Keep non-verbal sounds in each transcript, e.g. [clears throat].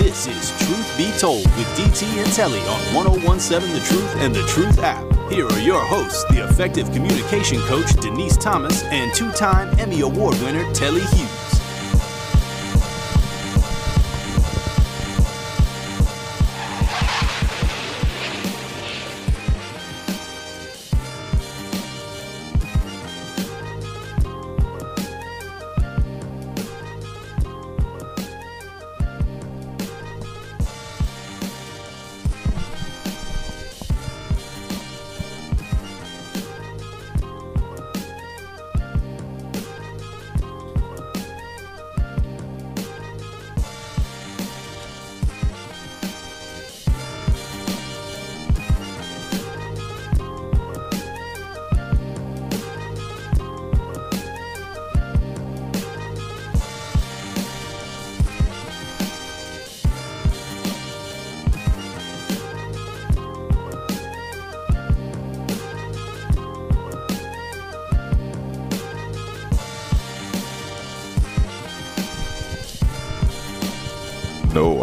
This is Truth Be Told with DT and Telly on 1017 The Truth and The Truth app. Here are your hosts, the effective communication coach Denise Thomas and two time Emmy Award winner Telly Hughes.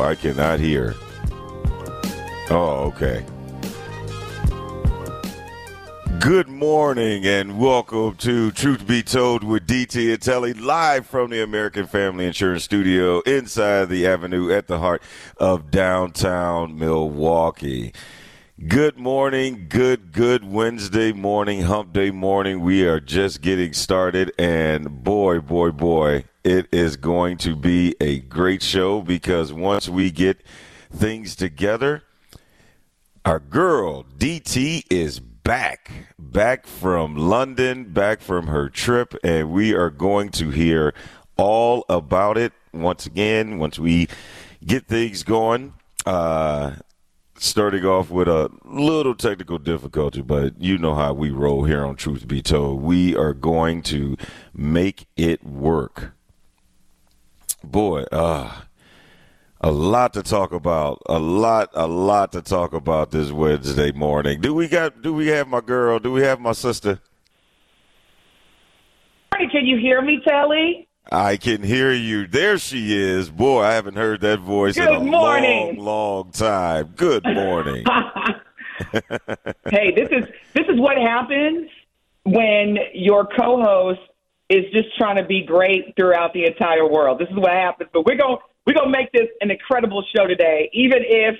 I cannot hear. Oh, okay. Good morning and welcome to Truth Be Told with DT and Telly live from the American Family Insurance Studio inside the Avenue at the heart of downtown Milwaukee. Good morning, good, good Wednesday morning, hump day morning. We are just getting started, and boy, boy, boy, it is going to be a great show because once we get things together, our girl DT is back, back from London, back from her trip, and we are going to hear all about it once again once we get things going. Uh, starting off with a little technical difficulty, but you know how we roll here on Truth Be Told. We are going to make it work. Boy, uh, a lot to talk about. A lot, a lot to talk about this Wednesday morning. Do we got? Do we have my girl? Do we have my sister? Hey, Can you hear me, Telly? I can hear you. There she is. Boy, I haven't heard that voice in a morning. long, long time. Good [laughs] morning. hey, this is this is what happens when your co-host is just trying to be great throughout the entire world. This is what happens. But we're going we're going to make this an incredible show today, even if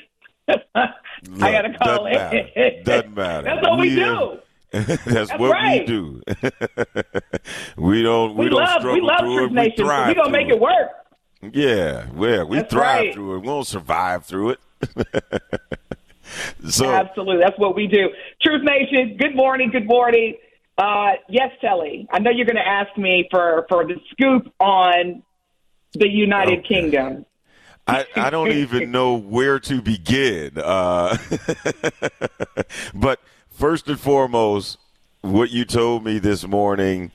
[laughs] I got to call doesn't matter. it. Doesn't matter. That's what we, We do. [laughs] That's, That's what right. we do. [laughs] we don't. We, We, don't love struggle we love through Truth it. Nation. We going to make it work. Yeah, yeah, we That's thrive right. through it. We won't survive through it. so Absolutely. That's what we do. Truth Nation, good morning, good morning. Uh, yes, Telly. I know you're going to ask me for, for the scoop on the United Okay. Kingdom. I, I don't even [laughs] know where to begin. Uh, [laughs] but first and foremost, what you told me this morning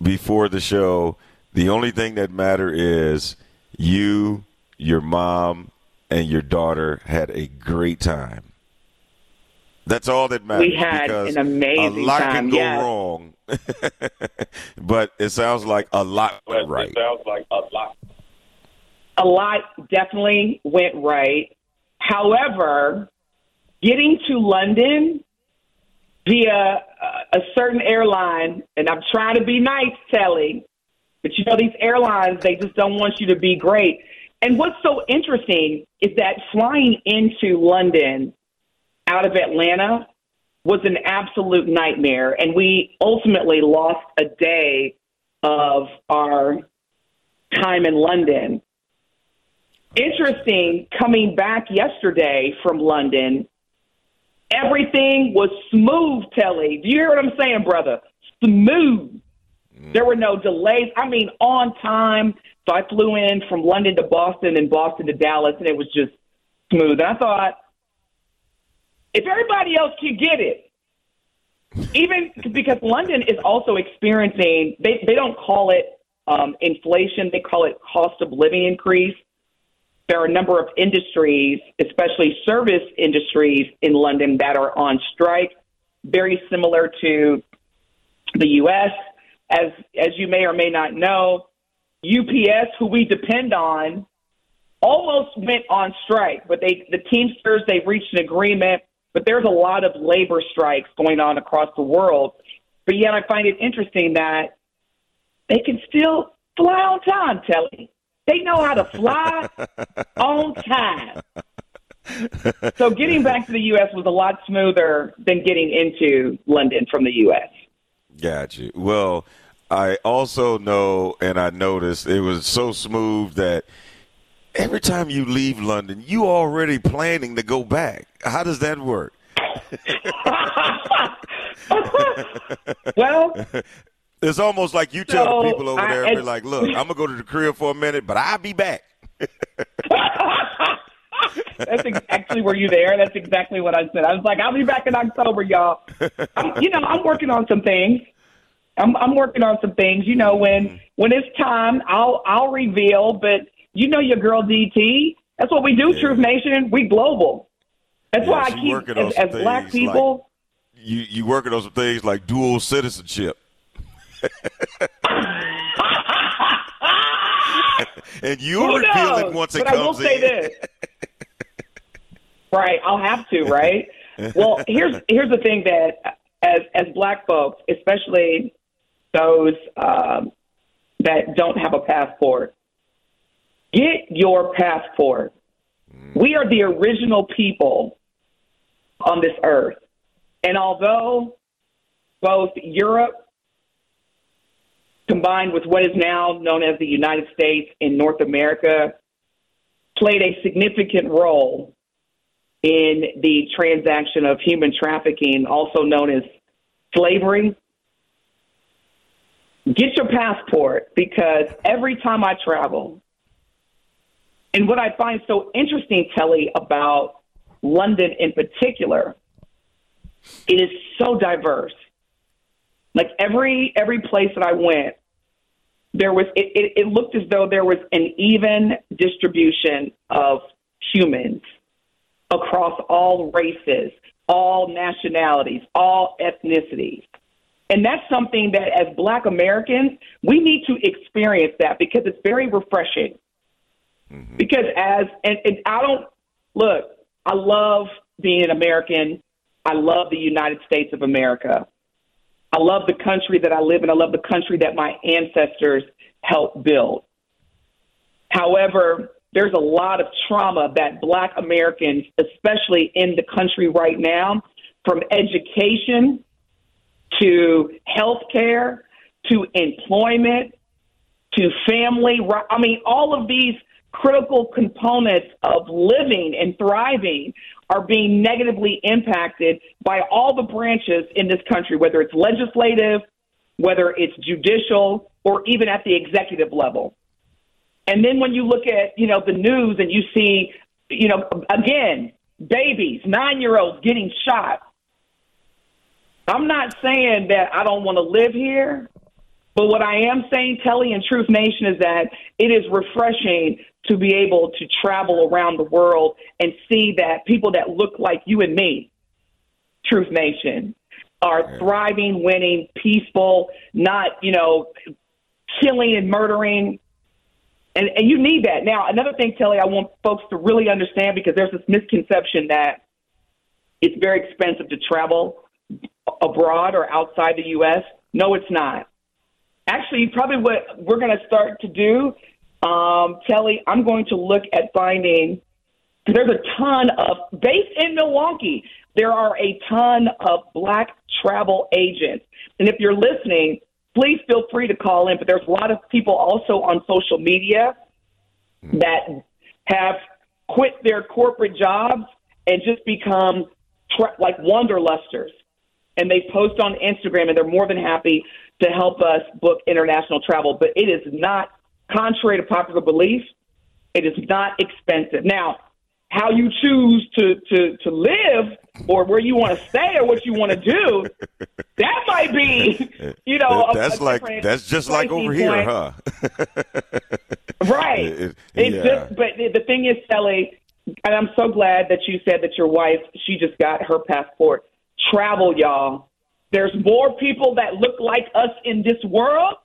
before the show, the only thing that matter is you, your mom, and your daughter had a great time. That's all that matters. We had an amazing time. A lot time, can go yes. wrong, [laughs] but it sounds like a lot went right. Sounds like A lot A lot definitely went right. However, getting to London via uh, a certain airline, and I'm trying to be nice, Telly, but you know, these airlines, they just don't want you to be great. And what's so interesting is that flying into London out of Atlanta, was an absolute nightmare, and we ultimately lost a day of our time in London. Interesting, coming back yesterday from London, everything was smooth, Telly. Do you hear what I'm saying, brother? Smooth. There were no delays. I mean, on time. So I flew in from London to Boston and Boston to Dallas, and it was just smooth. And I thought, if everybody else can get it, even because London is also experiencing, they, they don't call it um, inflation, they call it cost of living increase. There are a number of industries, especially service industries in London, that are on strike, very similar to the U.S. As, as you may or may not know, UPS, who we depend on, almost went on strike, but they the Teamsters they've reached an agreement. But there's a lot of labor strikes going on across the world. But yet, I find it interesting that they can still fly on time. Telly, they know how to fly [laughs] on time. So getting back to the U.S. was a lot smoother than getting into London from the U.S. Got you. Well, I also know, and I noticed it was so smooth that every time you leave London, you already planning to go back. How does that work? [laughs] well, it's almost like you tell so the people over I- there, I- be like, "Look, I'm gonna go to the crib for a minute, but I'll be back." [laughs] That's exactly where you there? That's exactly what I said. I was like, I'll be back in October, y'all. I'm, you know, I'm working on some things. I'm, I'm working on some things. You know, when mm-hmm. when it's time, I'll I'll reveal. But you know, your girl DT. That's what we do, Truth Nation. We global. That's Yeah, why I keep working as, as black people. You you working on some things like dual citizenship. [laughs] and you'll Who reveal it once it but I will say in. this. [laughs] right, I'll have to. Right. well, here's here's the thing that as as black folks, especially those um, that don't have a passport, get your passport. We are the original people on this earth, and although both Europe combined with what is now known as the United States in North America, played a significant role in the transaction of human trafficking, also known as slavery. Get your passport because every time I travel, and what I find so interesting, Telly, about London in particular, it is so diverse. Like every every place that I went, there was it, it, it looked as though there was an even distribution of humans across all races, all nationalities, all ethnicities. And that's something that as black Americans, we need to experience that because it's very refreshing. Mm-hmm. Because as and, and I don't look, I love being an American. I love the United States of America. I love the country that I live in. I love the country that my ancestors helped build. However, there's a lot of trauma that black Americans, especially in the country right now, from education to health care to employment to family. I mean, all of these critical components of living and thriving are being negatively impacted by all the branches in this country, whether it's legislative, whether it's judicial, or even at the executive level. And then when you look at, you know, the news and you see, you know, again, babies, nine year olds getting shot. I'm not saying that I don't want to live here, but what I am saying, Telly and Truth Nation, is that it is refreshing to be able to travel around the world and see that people that look like you and me, Truth Nation, are thriving, winning, peaceful, not, you know, killing and murdering. And, and you need that. Now, another thing, Telly, I want folks to really understand because there's this misconception that it's very expensive to travel abroad or outside the U.S. No, it's not. Actually, probably what we're going to start to do, um, Telly, I'm going to look at finding. There's a ton of based in Milwaukee. there are a ton of black travel agents. And if you're listening, please feel free to call in. But there's a lot of people also on social media that have quit their corporate jobs and just become tra- like wanderlusters. And they post on Instagram and they're more than happy to help us book international travel. But it is not, contrary to popular belief, it is not expensive. Now, how you choose to, to, to live or where you want to stay or what you want to do, [laughs] that might be, you know, that's like that's just like over point. here, huh? [laughs] right. It- it- it's yeah. just, but the the thing is, Telly, and I'm so glad that you said that your wife, she just got her passport. Travel, y'all. There's more people that look like us in this world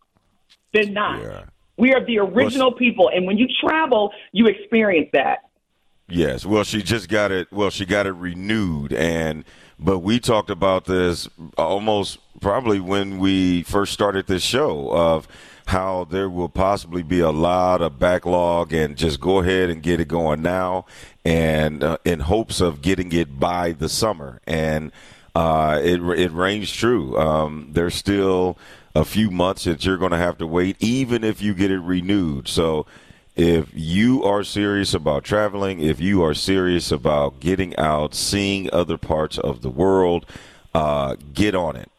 than not. Yeah. We are the original people, and when you travel, you experience that. Yes, well, she just got it. Well, she got it renewed, and but we talked about this almost probably when we first started this show of how there will possibly be a lot of backlog, and just go ahead and get it going now, and uh, in hopes of getting it by the summer, and uh, it it rings true. Um, there's still a few months that you're going to have to wait, even if you get it renewed. So if you are serious about traveling, if you are serious about getting out, seeing other parts of the world, uh, get on it.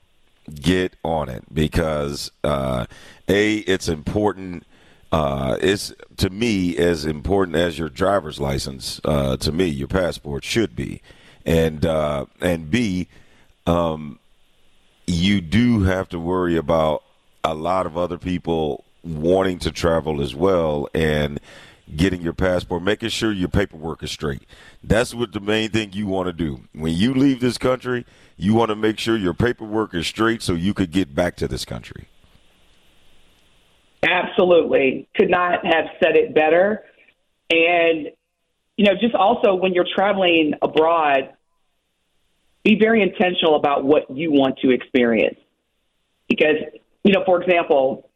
Get on it because uh, a it's important. Uh, it's to me as important as your driver's license. Uh, to me, your passport should be, and uh, and b um, you do have to worry about a lot of other people wanting to travel as well and getting your passport, making sure your paperwork is straight. That's what the main thing you want to do. When you leave this country, you want to make sure your paperwork is straight so you could get back to this country. Absolutely. Could not have said it better. And, you know, just also when you're traveling abroad, be very intentional about what you want to experience. Because, you know, for example,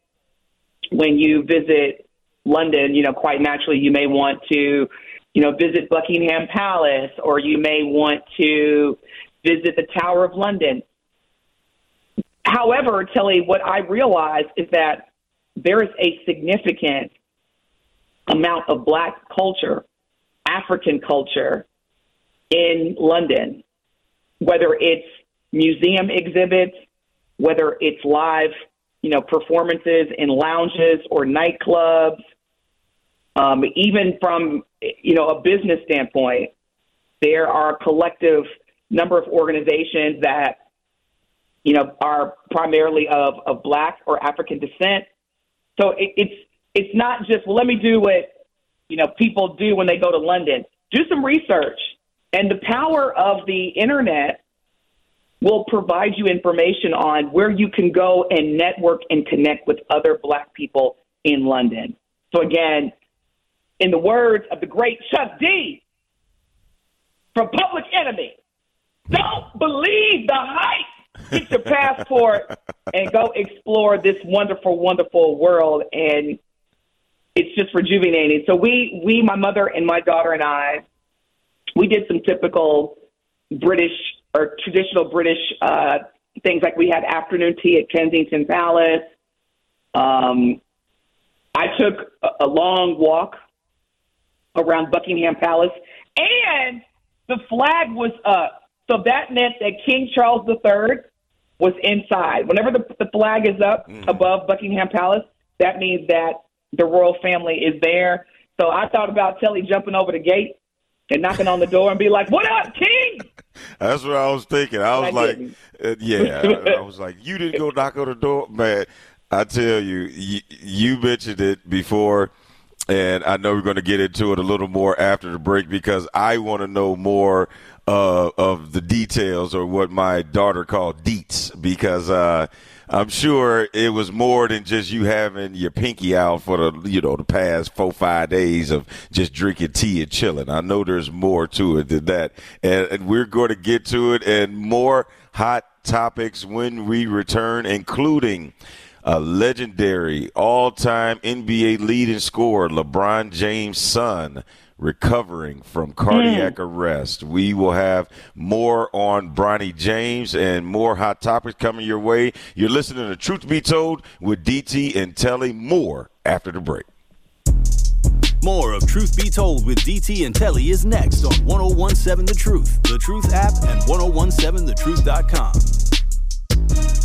when you visit London, you know, quite naturally you may want to, you know, visit Buckingham Palace or you may want to visit the Tower of London. However, Telly, what I realize is that there is a significant amount of black culture, African culture in London, whether it's museum exhibits, whether it's live, you know, performances in lounges or nightclubs, um, even from, you know, a business standpoint, there are a collective number of organizations that, you know, are primarily of, of black or African descent. So it, it's it's not just well, let me do what you know people do when they go to London. Do some research, and the power of the internet will provide you information on where you can go and network and connect with other Black people in London. So again, in the words of the great Chuck D from Public Enemy, don't believe the hype. Get your passport and go explore this wonderful, wonderful world. And it's just rejuvenating. So we, we, my mother and my daughter and I, we did some typical British or traditional British uh, things like we had afternoon tea at Kensington Palace. Um, I took a, a long walk around Buckingham Palace, and the flag was up. So that meant that King Charles III was inside. Whenever the, the flag is up above Buckingham Palace, that means that the royal family is there. So I thought about Telly jumping over the gate and knocking on the door and be like, "What up, King?" That's what I was thinking. I was I like, uh, yeah, I, I was like, you didn't go knock on the door, man. I tell you, you, you mentioned it before, and I know we're going to get into it a little more after the break because I want to know more uh, of the details or what my daughter called deets because uh, I'm sure it was more than just you having your pinky out for the you know the past four five days of just drinking tea and chilling. I know there's more to it than that, and, and we're going to get to it and more hot topics when we return, including a legendary all-time NBA leading scorer, LeBron James' son, recovering from cardiac mm. arrest. We will have more on Bronny James and more hot topics coming your way. You're listening to Truth Be Told with DT and Telly. More after the break. More of Truth Be Told with DT and Telly is next on 1017 The Truth, The Truth app, and 1017thetruth.com.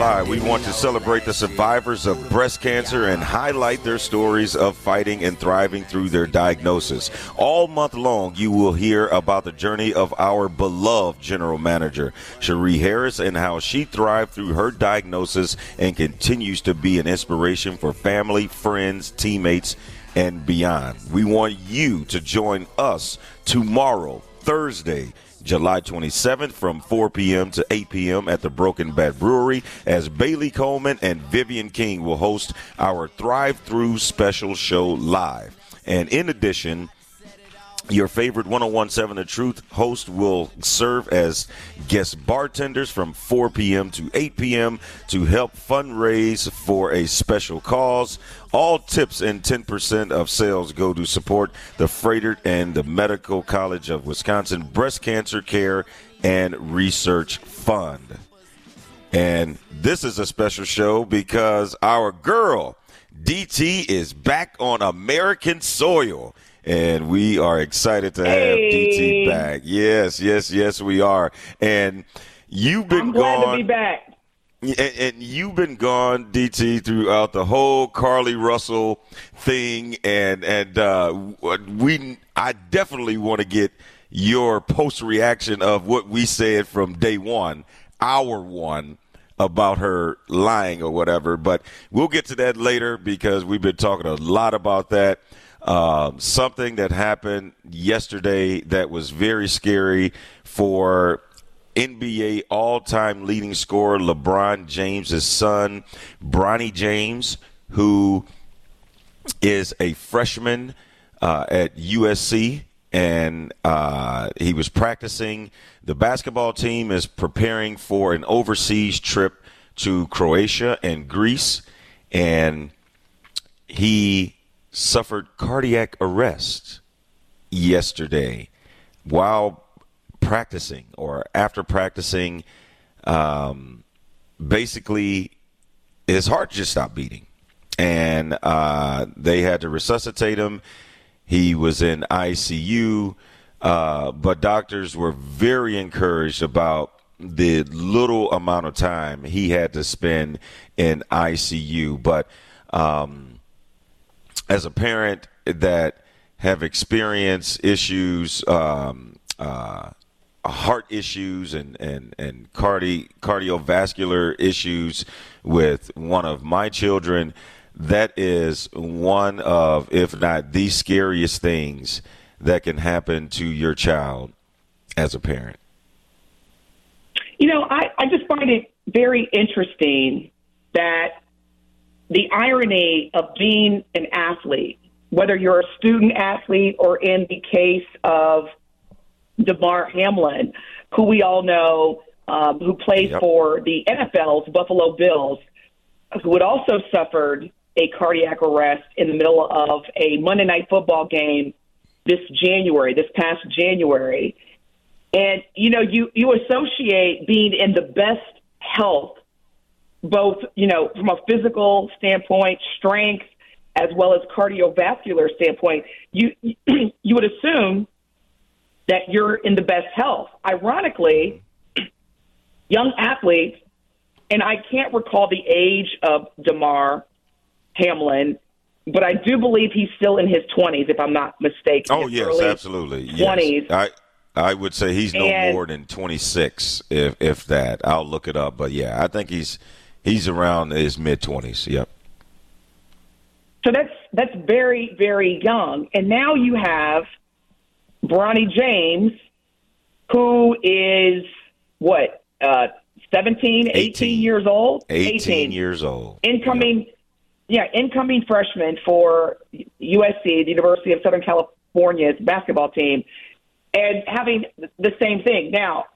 July, we want to celebrate the survivors of breast cancer and highlight their stories of fighting and thriving through their diagnosis. All month long, you will hear about the journey of our beloved general manager, Cherie Harris, and how she thrived through her diagnosis and continues to be an inspiration for family, friends, teammates, and beyond. We want you to join us tomorrow, Thursday, July 27th from 4 p.m. to 8 p.m. at the Broken Bat Brewery as Bailey Coleman and Vivian King will host our Thrive Through special show live. And in addition, your favorite 1017 The Truth host will serve as guest bartenders from 4 p.m. to 8 p.m. to help fundraise for a special cause. All tips and 10% of sales go to support the Froedtert and the Medical College of Wisconsin Breast Cancer Care and Research Fund. And this is a special show because our girl, DT, is back on American soil and we are excited to have hey. DT back. Yes, yes, yes, we are. And you've been I'm glad gone. to be back. And, and, you've been gone, DT, throughout the whole Carlee Russell thing, and and uh, we, I definitely want to get your post reaction of what we said from day one, hour one, about her lying or whatever. But we'll get to that later because we've been talking a lot about that. Um, something that happened yesterday that was very scary for NBA all-time leading scorer LeBron James' son, Bronny James, who is a freshman uh, at USC, and uh, he was practicing. The basketball team is preparing for an overseas trip to Croatia and Greece, and he suffered cardiac arrest yesterday while practicing or after practicing. Um, basically, his heart just stopped beating, and uh, they had to resuscitate him. He was in ICU, uh, but doctors were very encouraged about the little amount of time he had to spend in ICU. But um, as a parent that have experienced issues, um, uh, heart issues and, and, and cardi- cardiovascular issues with one of my children, that is one of, if not the scariest things that can happen to your child as a parent. You know, I, I just find it very interesting that the irony of being an athlete, whether you're a student athlete or in the case of Damar Hamlin, who we all know, um, who plays yep. for the NFL's Buffalo Bills, who had also suffered a cardiac arrest in the middle of a Monday night football game this January, this past January. And, you know, you, you associate being in the best health both, you know, from a physical standpoint, strength, as well as cardiovascular standpoint, you [clears throat] you would assume that you're in the best health. Ironically, [clears throat] young athletes, and I can't recall the age of Damar Hamlin, but I do believe he's still in his 20s, if I'm not mistaken. Oh, yes, absolutely. 20s. Yes. I, I would say he's no and, more than 26, if if that. I'll look it up, but yeah, I think he's – He's around his mid twenties. Yep. So that's that's very, very young. And now you have Bronny James, who is what, uh, 17, 18, 18. years old? 18, years old. Incoming, yeah, incoming freshman for USC, the University of Southern California's basketball team, and having the same thing. Now,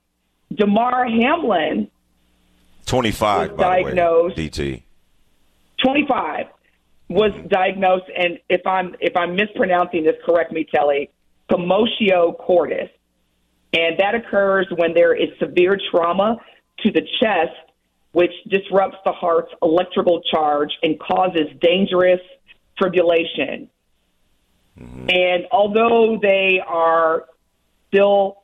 Damar Hamlin, 25, was by diagnosed- the way, DT. 25 was diagnosed and if i'm if i'm mispronouncing this correct me telly commotio cordis. And that occurs when there is severe trauma to the chest which disrupts the heart's electrical charge and causes dangerous fibrillation. And although they are still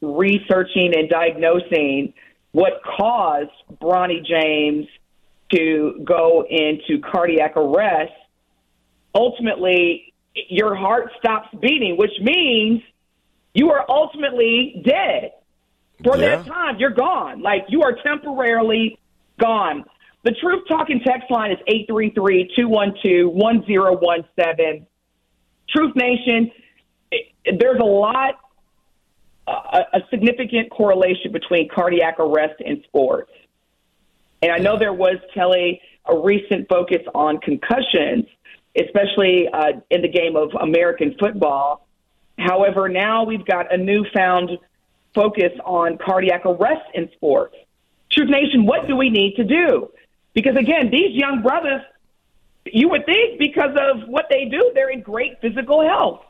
researching and diagnosing what caused Bronny James to go into cardiac arrest, ultimately your heart stops beating, which means you are ultimately dead. For Yeah. that time, you're gone. Like you are temporarily gone. The Truth Talking text line is 833-212-1017. Truth Nation, there's a lot, a, a significant correlation between cardiac arrest and sports. And I know there was, Telly, a recent focus on concussions, especially uh, in the game of American football. However, now we've got a newfound focus on cardiac arrest in sports. Truth Nation, what do we need to do? Because again, these young brothers, you would think because of what they do, they're in great physical health.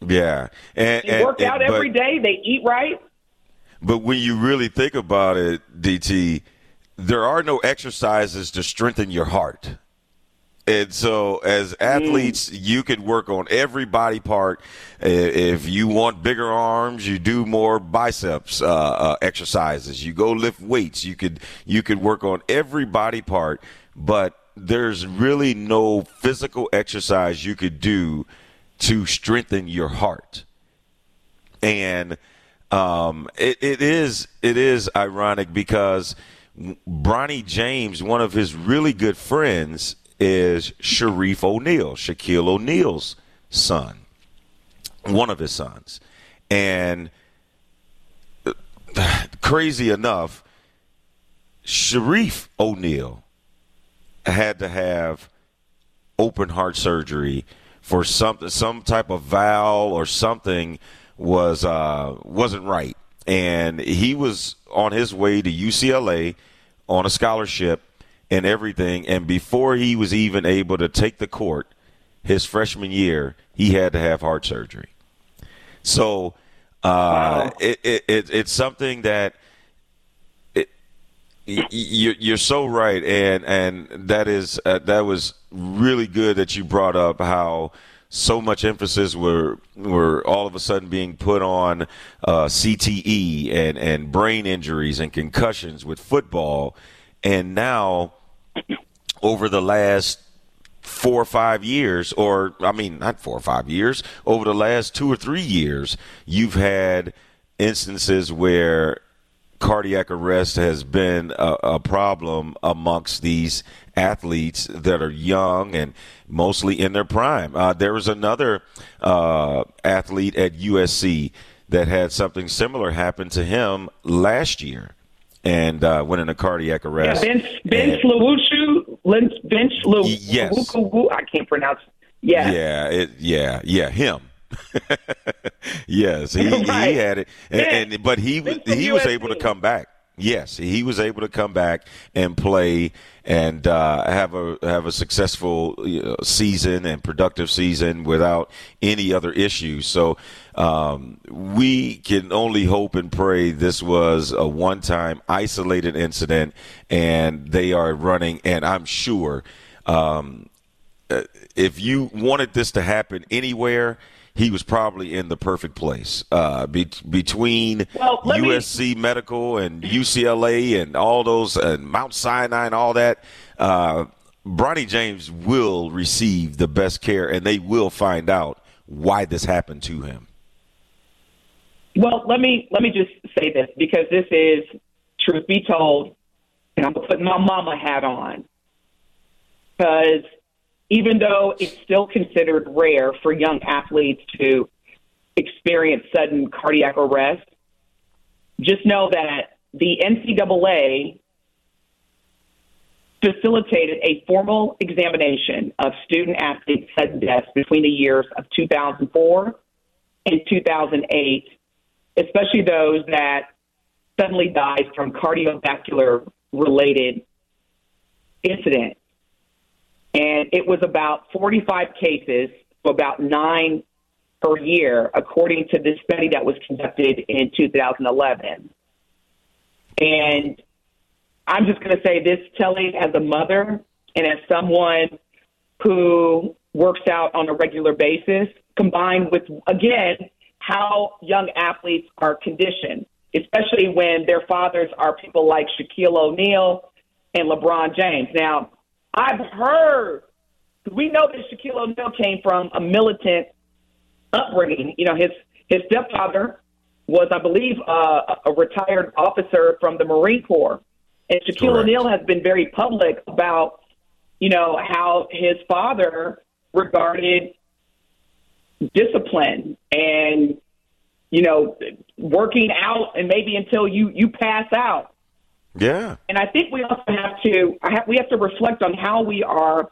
Yeah. And, They and- work out but- every day, they eat right. But when you really think about it, DT, there are no exercises to strengthen your heart. And so, as athletes, you can work on every body part. If you want bigger arms, you do more biceps uh, uh, exercises. You go lift weights. You could you could work on every body part, but there's really no physical exercise you could do to strengthen your heart. And um, it, it is it is ironic because Bronny James, one of his really good friends, is Shareef O'Neal, Shaquille O'Neal's son, one of his sons, and [sighs] crazy enough, Shareef O'Neal had to have open heart surgery for some some type of valve or something was uh, wasn't right, and he was on his way to UCLA on a scholarship and everything. And before he was even able to take the court, his freshman year, he had to have heart surgery. So uh, it, it, it, it's something that it, y- y- you're so right, and and that is uh, that was really good that you brought up how so much emphasis were were all of a sudden being put on uh, CTE and and brain injuries and concussions with football, and now over the last four or five years, or I mean, not four or five years, over the last two or three years, you've had instances where cardiac arrest has been a, a problem amongst these athletes that are young and mostly in their prime. Uh, there was another uh, athlete at USC that had something similar happen to him last year and uh, went into cardiac Yeah, arrest. And- Slawuchu, Lin- Ben Slaw- Y- yes. I can't pronounce. Yeah, Yeah, it, yeah, yeah, him. [laughs] yes, he, [laughs] Right. he had it, and, and but he he was able to come back. Yes, he was able to come back and play and uh, have a have a successful you know, season and productive season without any other issues. So um, we can only hope and pray this was a one time isolated incident, and they are running. And I'm sure. Um, if you wanted this to happen anywhere, he was probably in the perfect place. Uh, be- between Well, let me- USC Medical and UCLA and all those, and Mount Sinai and all that, uh, Bronny James will receive the best care, and they will find out why this happened to him. Well, let me let me just say this because this is truth be told, and I'm putting my mama hat on because even though it's still considered rare for young athletes to experience sudden cardiac arrest, just know that the NCAA facilitated a formal examination of student athletes' sudden deaths between the years of 2004 and 2008, especially those that suddenly died from cardiovascular related incidents. And it was about 45 cases, so about nine per year, according to this study that was conducted in 2011. And I'm just going to say this, Telly, as a mother and as someone who works out on a regular basis, combined with, again, how young athletes are conditioned, especially when their fathers are people like Shaquille O'Neal and LeBron James. Now, I've heard, we know that Shaquille O'Neal came from a militant upbringing. You know, his, his stepfather was, I believe, uh, a retired officer from the Marine Corps. And Shaquille. O'Neal has been very public about, you know, how his father regarded discipline and, you know, working out and maybe until you you pass out. Yeah. And I think we also have to have, we have to reflect on how we are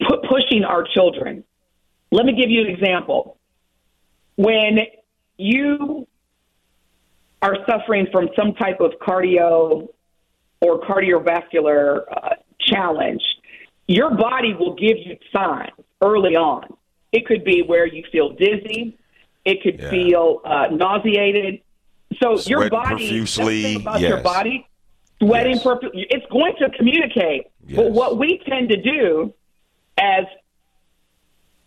pu- pushing our children. Let me give you an example. When you are suffering from some type of cardio or cardiovascular uh, challenge, your body will give you signs early on. It could be where you feel dizzy. It could Yeah. feel uh, nauseated. So your body, profusely, think your yes. body, sweating Yes. profusely. It's going to communicate. But what we tend to do as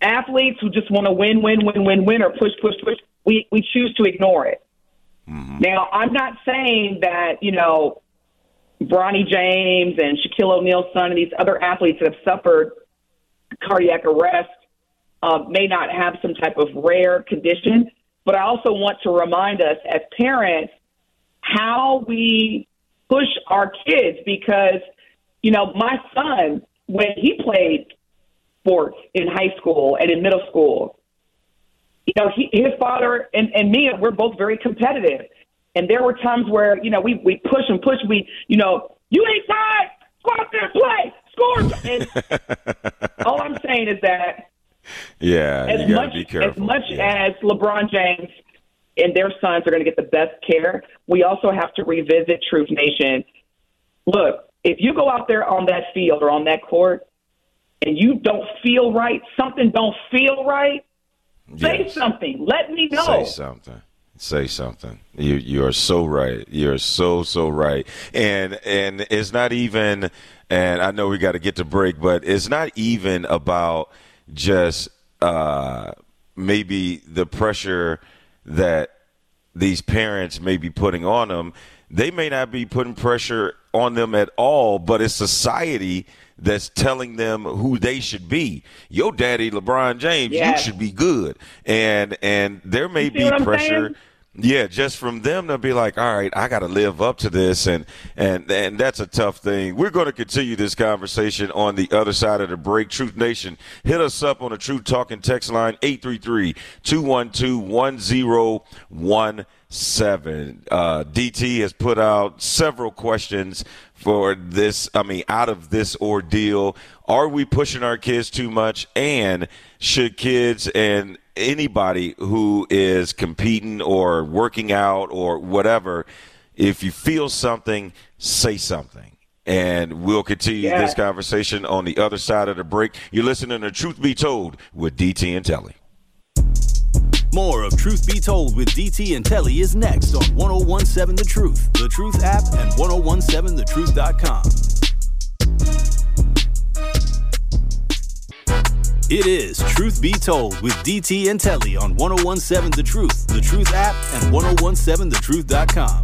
athletes who just want to win, win, win, win, win, or push, push, push, we, we choose to ignore it. Now, I'm not saying that, you know, Bronny James and Shaquille O'Neal's son and these other athletes that have suffered cardiac arrest uh, may not have some type of rare condition, but I also want to remind us as parents how we push our kids because, you know, my son, when he played sports in high school and in middle school, you know, he, his father and, and me, we're both very competitive. And there were times where, you know, we, we push and push. We, you know, you ain't tired. Go out there and play. Score. And [laughs] all I'm saying is that Yeah. as much to be careful. as much yeah. as LeBron James and their sons are going to get the best care, we also have to revisit Truth Nation. Look, if you go out there on that field or on that court and you don't feel right, something don't feel right, say something. Let me know. Say something. Say something. You you are so right. You're so so right. And and it's not even. And I know we got to get to break, but it's not even about just uh, maybe the pressure that these parents may be putting on them. They may not be putting pressure on them at all, but it's society that's telling them who they should be. Your daddy, LeBron James, you should be good, and and there may be pressure. saying? Yeah, just from them to be like, all right, I got to live up to this, and and and that's a tough thing. We're going to continue this conversation on the other side of the break. Truth Nation, hit us up on the Truth Talking text line 833-212-1017. Uh, DT has put out several questions for this. I mean, out of this ordeal, are we pushing our kids too much, and should kids and anybody who is competing or working out or whatever, if you feel something, say something. And we'll continue Yeah. this conversation on the other side of the break. You're listening to Truth Be Told with DT and Telly. More of Truth Be Told with DT and Telly is next on 1017 The Truth, The Truth app, and 1017thetruth.com. It is Truth Be Told with DT and Telly on 1017 The Truth, The Truth app, and 1017thetruth.com.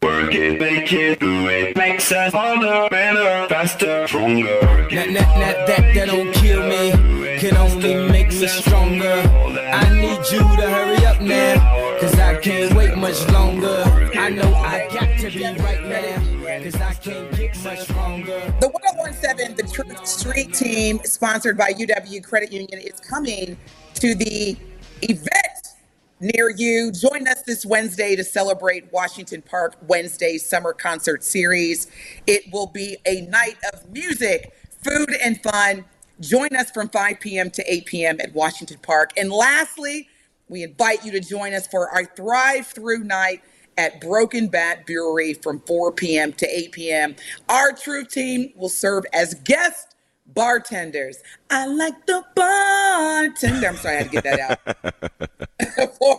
Work it, make it, do it. Makes us harder, better, faster, stronger. That, that, that, that, that don't kill me, can only make me stronger. I need you to hurry up now, cause I can't wait much longer. I know I got to be right now, cause I can't much the oh Truth Street team, sponsored by UW Credit Union, is coming to the event near you. Join us this Wednesday to celebrate Washington Park Wednesday Summer Concert Series. It will be a night of music, food, and fun. Join us from 5 p.m. to 8 p.m. at Washington Park. And lastly, we invite you to join us for our Thrive Through Night at Broken Bat Brewery from 4 p.m. to 8 p.m. Our Truth team will serve as guest bartenders. I like the bartender. I'm sorry, I had to get that out. [laughs] for,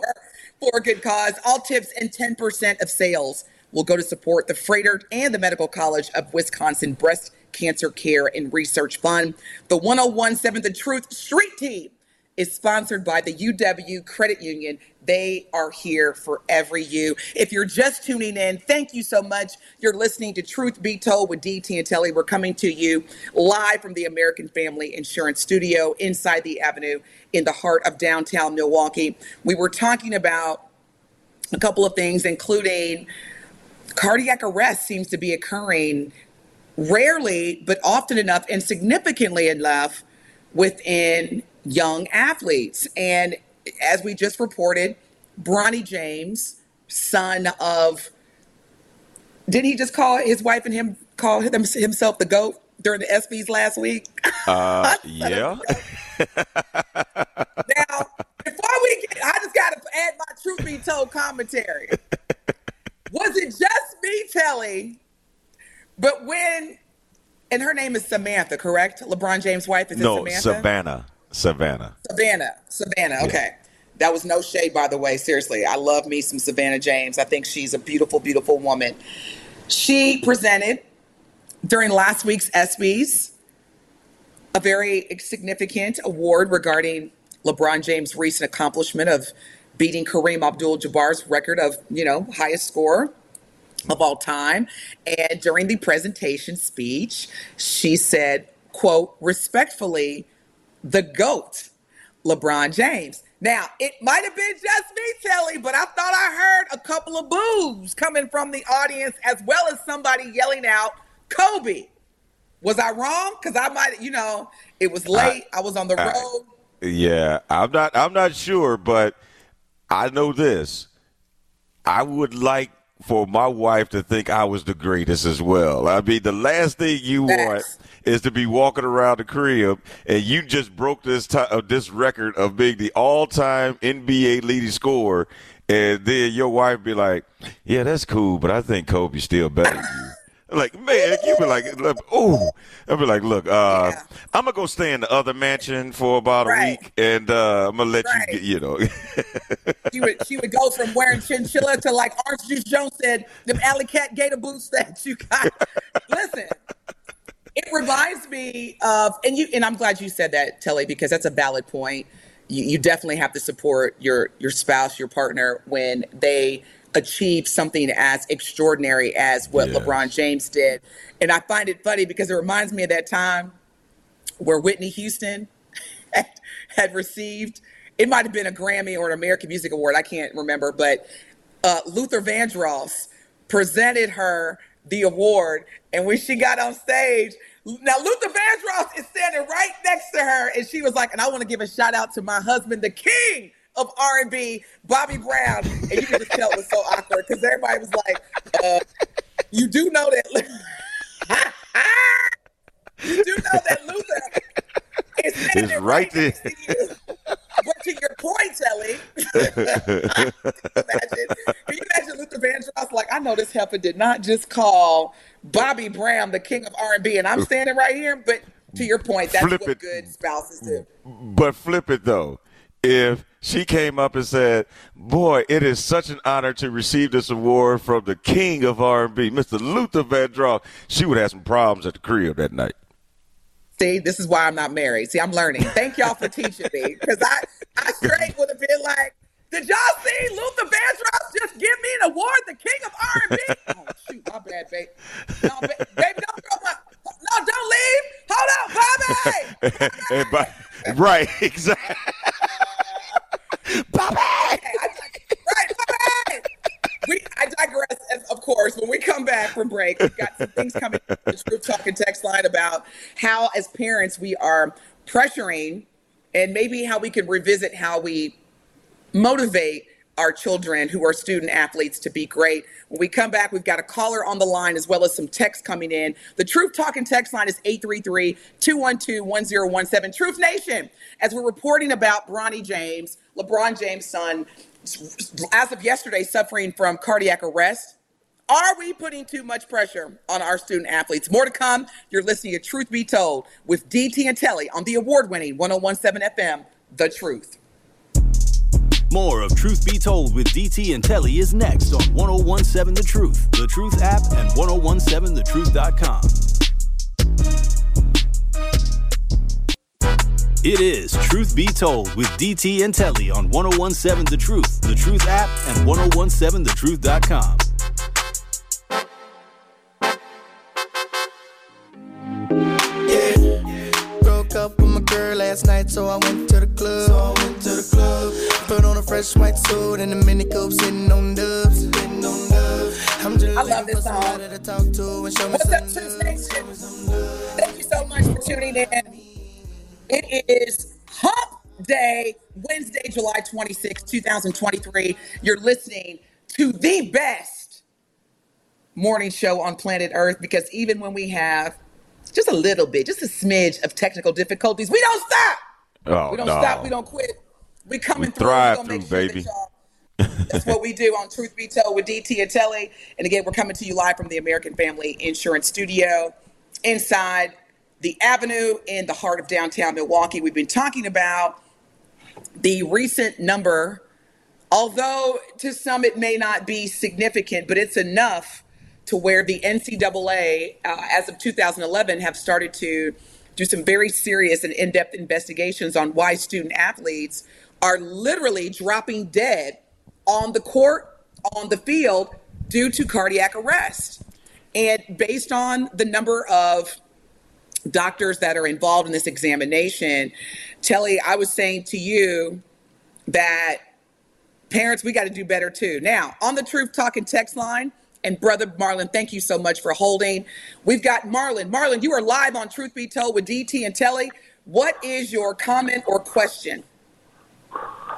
for good cause. All tips and 10% of sales will go to support the Froedtert and the Medical College of Wisconsin Breast Cancer Care and Research Fund. The 1017 The Truth Street Team is sponsored by the UW Credit Union. They are here for every you. If you're just tuning in, thank you so much. You're listening to Truth Be Told with DT and Telly. We're coming to you live from the American Family Insurance Studio inside the Avenue in the heart of downtown Milwaukee. We were talking about a couple of things, including cardiac arrest seems to be occurring rarely, but often enough and significantly enough within young athletes. And as we just reported, Bronny James, son of, did he just call his wife and him call him, himself the GOAT during the ESPYs last week? Uh, [laughs] yeah. [laughs] now, before we get, I just got to add my truth be told commentary. Was it just me telling? But when, and her name is Samantha, correct? LeBron James' wife is no, Samantha? Savannah. Savannah. Savannah. Savannah. Okay. That was no shade, by the way. Seriously, I love me some Savannah James. I think she's a beautiful, beautiful woman. She presented during last week's ESPYS a very significant award regarding LeBron James' recent accomplishment of beating Kareem Abdul-Jabbar's record of, you know, highest score of all time. And during the presentation speech, she said, quote, respectfully, the GOAT, LeBron James. Now, it might have been just me, Telly, but I thought I heard a couple of boos coming from the audience as well as somebody yelling out, Kobe. Was I wrong? Because I might, you know, it was late. I, I was on the I, road. Yeah, I'm not. I'm not sure, but I know this. I would like for my wife to think I was the greatest as well. I mean, the last thing you want is to be walking around the crib and you just broke this t- uh, this record of being the all-time NBA leading scorer, and then your wife be like, "Yeah, that's cool, but I think Kobe's still better than you." Like, man, you be like, oh, I'll be like, look, uh, yeah. I'm gonna go stay in the other mansion for about right. a week, and uh, I'm gonna let right. you get, you know. [laughs] she would she would go from wearing chinchilla to like Oran Juice Jones said, them alley cat gator boots that you got. [laughs] Listen, it reminds me of, and you, and I'm glad you said that, Telly, because that's a valid point. You, you definitely have to support your your spouse, your partner when they achieve something as extraordinary as what yes. LeBron James did. And I find it funny because it reminds me of that time where Whitney Houston [laughs] had, had received, it might have been a Grammy or an American Music Award, I can't remember, but uh, Luther Vandross presented her the award. And when she got on stage, now Luther Vandross is standing right next to her, and she was like, and I want to give a shout out to my husband, the king of R&B, Bobby Brown, and you can just tell it was so awkward because everybody was like, uh, "You do know that." [laughs] you do know that Luther is standing right, right there. but to your point, Telly, [laughs] imagine, can you imagine Luther Vandross? Like, I know this heifer did not just call Bobby Brown the king of R&B, and I'm standing right here. But to your point, that's flip what it. good spouses do. But flip it though if she came up and said, "Boy, it is such an honor to receive this award from the king of R&B, Mr. Luther Vandross," she would have some problems at the crib that night. See, this is why I'm not married. See, I'm learning. Thank y'all for teaching me because I, I straight would have been like, "Did y'all see Luther Vandross just give me an award, the king of R&B?" oh shoot, my bad, babe. No, baby, don't throw my. No, don't leave. Hold up, Bobby. [laughs] [laughs] Bobby. right, exactly. Bobby! right, Bobby! We, I digress, of course. When we come back from break, we've got some things coming to the Truth Talk and text line about how, as parents, we are pressuring and maybe how we can revisit how we motivate our children who are student athletes to be great. When we come back, we've got a caller on the line as well as some text coming in. The Truth Talking text line is 833 212 1017. Truth Nation, as we're reporting about Bronny James, LeBron James' son, as of yesterday, suffering from cardiac arrest. Are we putting too much pressure on our student athletes? More to come. You're listening to Truth Be Told with DT and Telly on the award winning 1017 FM, The Truth. More of Truth Be Told with DT and Telly is next on 1017 The Truth, The Truth app, and 1017thetruth.com. It is Truth Be Told with DT and Telly on 1017 The Truth, The Truth app, and 1017thetruth.com. Broke up with my girl last night, so I went to the club. So I went to the club. Put on a fresh white suit and a mini coupe, sitting on dubs. Sitting on dubs. I'm just I love this for song. somebody to talk to and show me What's up, some Truth. Nation? Thank you so much for tuning in. It is Hump Day, Wednesday, July 26, 2023. You're listening to the best morning show on planet Earth because even when we have just a little bit, just a smidge of technical difficulties, we don't stop. Oh, we don't no. stop. We don't quit. We coming We through. thrive through, sure baby. y'all- That's what we do on Truth Be Told with DT and Telly. And again, we're coming to you live from the American Family Insurance Studio inside the Avenue in the heart of downtown Milwaukee. We've been talking about the recent number, although to some it may not be significant, but it's enough to where the NCAA, uh, as of 2011, have started to do some very serious and in depth investigations on why student athletes are literally dropping dead on the court, on the field, due to cardiac arrest. And based on the number of doctors that are involved in this examination, Telly, I was saying to you that parents, we got to do better too. Now, on the Truth Talking text line, and brother Marlon, thank you so much for holding. We've got Marlon. Marlon, you are live on Truth Be Told with DT and Telly. What is your comment or question?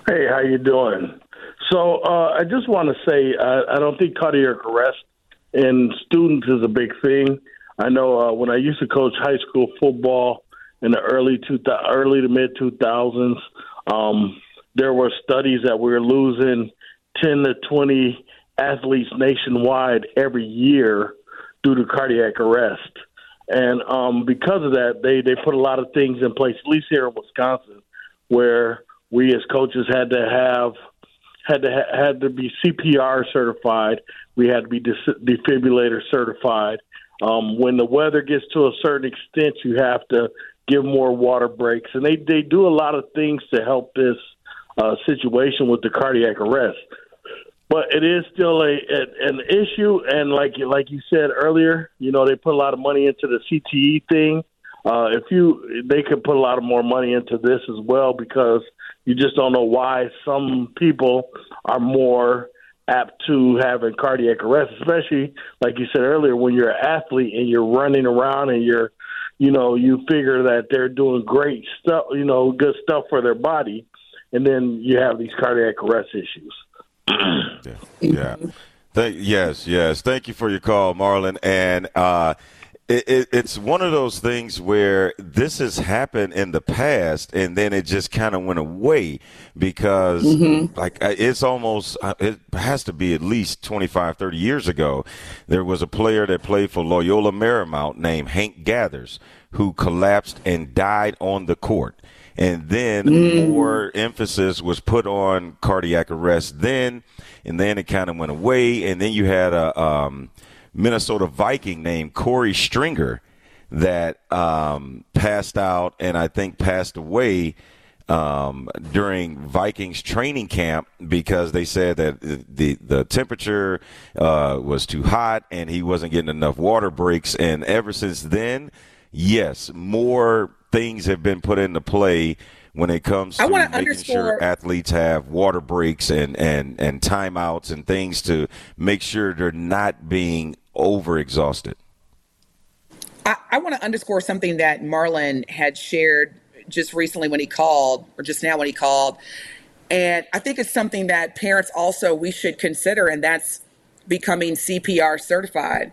Hey, how you doing? So uh, I just want to say uh, I don't think cardiac arrest in students is a big thing. I know uh, when I used to coach high school football in the early two early to mid two thousands, um, there were studies that we were losing ten to twenty athletes nationwide every year due to cardiac arrest. And um, because of that, they, they put a lot of things in place, at least here in Wisconsin, where we as coaches had to have had to ha- had to be CPR certified. We had to be defibrillator certified. Um, when the weather gets to a certain extent, you have to give more water breaks, and they they do a lot of things to help this uh, situation with the cardiac arrest. But it is still a, a an issue, and like like you said earlier, you know they put a lot of money into the CTE thing. Uh, if you, they could put a lot of more money into this as well because you just don't know why some people are more apt to having cardiac arrest, especially like you said earlier, when you're an athlete and you're running around and you're, you know, you figure that they're doing great stuff, you know, good stuff for their body, and then you have these cardiac arrest issues. Yeah. yeah. Thank, yes, yes. Thank you for your call, Marlon. And uh, it, it, it's one of those things where this has happened in the past, and then it just kind of went away because, like, uh, it's almost, uh, it has to be at least 25, 30 years ago. There was a player that played for Loyola Marymount named Hank Gathers who collapsed and died on the court and then more emphasis was put on cardiac arrest then and then it kind of went away and then you had a um, minnesota viking named Korey Stringer that um, passed out and i think passed away um, during Vikings training camp because they said that the the temperature uh, was too hot and he wasn't getting enough water breaks. And ever since then, yes, more things have been put into play when it comes to making underscore- sure athletes have water breaks and, and, and timeouts and things to make sure they're not being overexhausted. I, I want to underscore something that Marlon had shared just recently when he called, or just now when he called. And I think it's something that parents also we should consider, and that's becoming CPR certified.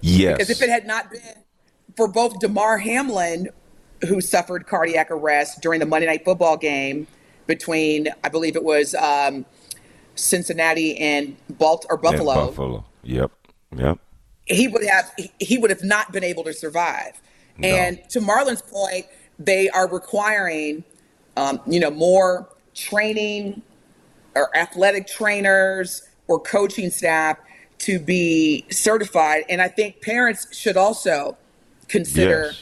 Yes. Because if it had not been for both Damar Hamlin, who suffered cardiac arrest during the Monday Night Football game between, I believe it was um, Cincinnati and Balt- or And Buffalo, Buffalo. Yep. Yep. He would have he- would have not been able to survive. No. And to Marlon's point, they are requiring, um, you know, more training or athletic trainers or coaching staff to be certified. And I think parents should also consider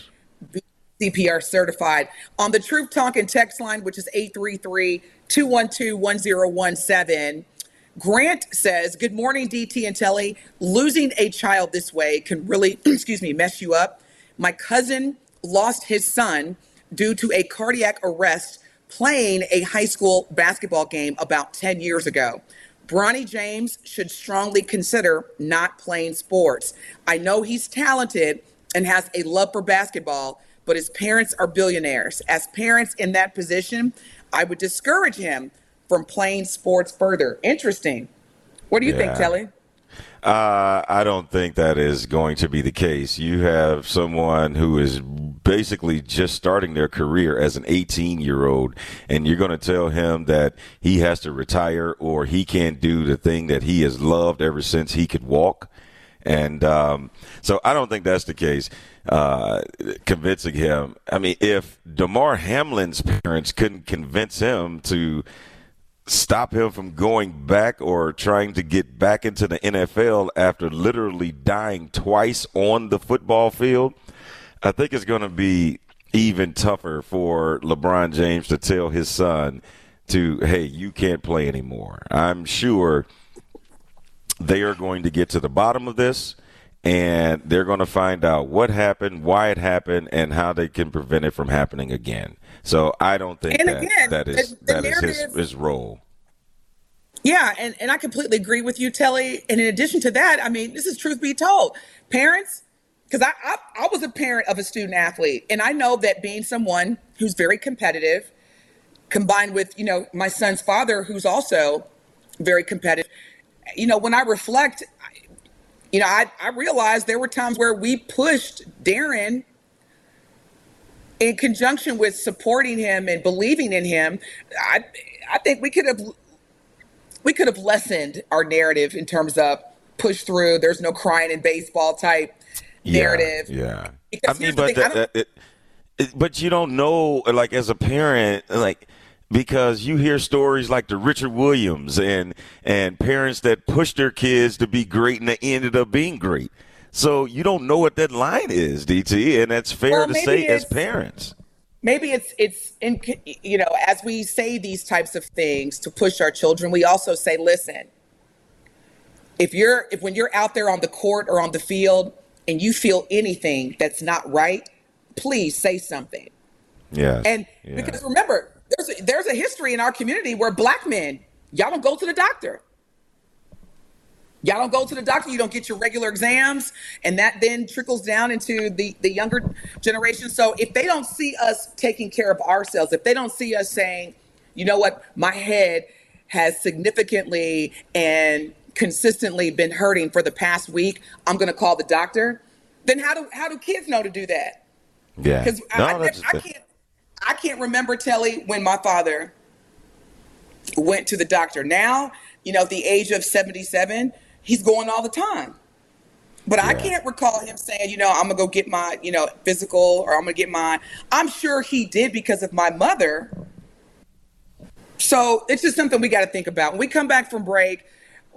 Yes. CPR certified. On the Truth Talking text line, which is 833 212 1017, Grant says, Good morning, DT and Telly. Losing a child this way can really, [clears throat] excuse me, mess you up. My cousin lost his son due to a cardiac arrest playing a high school basketball game about 10 years ago. Bronny James should strongly consider not playing sports. I know he's talented and has a love for basketball, but his parents are billionaires. As parents in that position, I would discourage him from playing sports further. Interesting. What do you think, Yeah. Telly? Uh, I don't think that is going to be the case. You have someone who is basically just starting their career as an 18 year old, and you're going to tell him that he has to retire or he can't do the thing that he has loved ever since he could walk. And um, so I don't think that's the case. Uh, convincing him. I mean, if Damar Hamlin's parents couldn't convince him to stop him from going back or trying to get back into the NFL after literally dying twice on the football field, I think it's going to be even tougher for LeBron James to tell his son to, hey, you can't play anymore. I'm sure they are going to get to the bottom of this and they're going to find out what happened, why it happened, and how they can prevent it from happening again. So I don't think And that again, that is the- the that is his, his role. Yeah, and, and I completely agree with you, Telly. And in addition to that, I mean, this is truth be told. Parents, because I, I, I was a parent of a student athlete, and I know that being someone who's very competitive, combined with, you know, my son's father, who's also very competitive, you know, when I reflect, you know, I, I realized there were times where we pushed Darren in conjunction with supporting him and believing in him. I, I think we could have we could have lessened our narrative in terms of push through. There's no crying in baseball type narrative. Yeah. yeah. I mean, here's the but I that, don't- that- it, it- but you don't know, like as a parent, like because you hear stories like the Richard Williams and and parents that pushed their kids to be great and they ended up being great. So you don't know what that line is, DT, and that's fair Well, to say as parents. maybe it's it's in you know as we say these types of things to push our children we also say listen if you're if when you're out there on the court or on the field and you feel anything that's not right please say something Yeah. and yeah. because remember there's a, there's a history in our community where black men y'all don't go to the doctor. Y'all don't go to the doctor you don't get your regular exams and that then trickles down into the the younger generation. So if they don't see us taking care of ourselves if they don't see us saying you know what? My head has significantly and consistently been hurting for the past week. I'm going to call the doctor then how do how do kids know to do that? Yeah. because No, I, I, I can't I can't remember Telly when my father went to the doctor. Now, you know, at the age of 77, he's going all the time. But I can't recall him saying, you know, I'm gonna go get my, you know, physical or I'm gonna get mine. I'm sure he did because of my mother. So it's just something we got to think about. When we come back from break,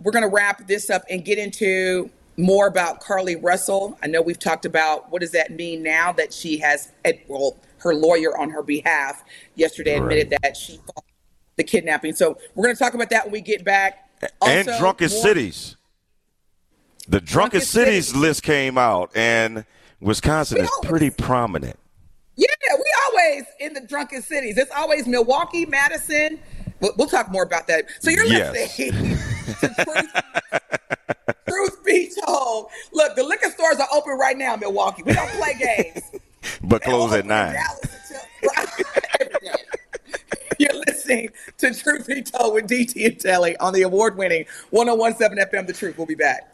we're going to wrap this up and get into more about Carlee Russell. I know we've talked about what does that mean now that she has, eh, well, her lawyer on her behalf yesterday admitted Right. that she fought the kidnapping. So we're going to talk about that when we get back. and Also, drunkest more- cities. The drunkest Drunkest cities cities. list came out, and Wisconsin We is always- pretty prominent. Yeah, we always in the drunken cities. It's always Milwaukee, Madison. We'll, we'll talk more about that. So you're Yes. listening to Truth, Truth Be Told. Look, the liquor stores are open right now, Milwaukee. We don't play games. But close at nine. Dallas until- every day. You're listening to Truth Be Told with DT and Telly on the award winning 1017 FM The Truth. We'll be back.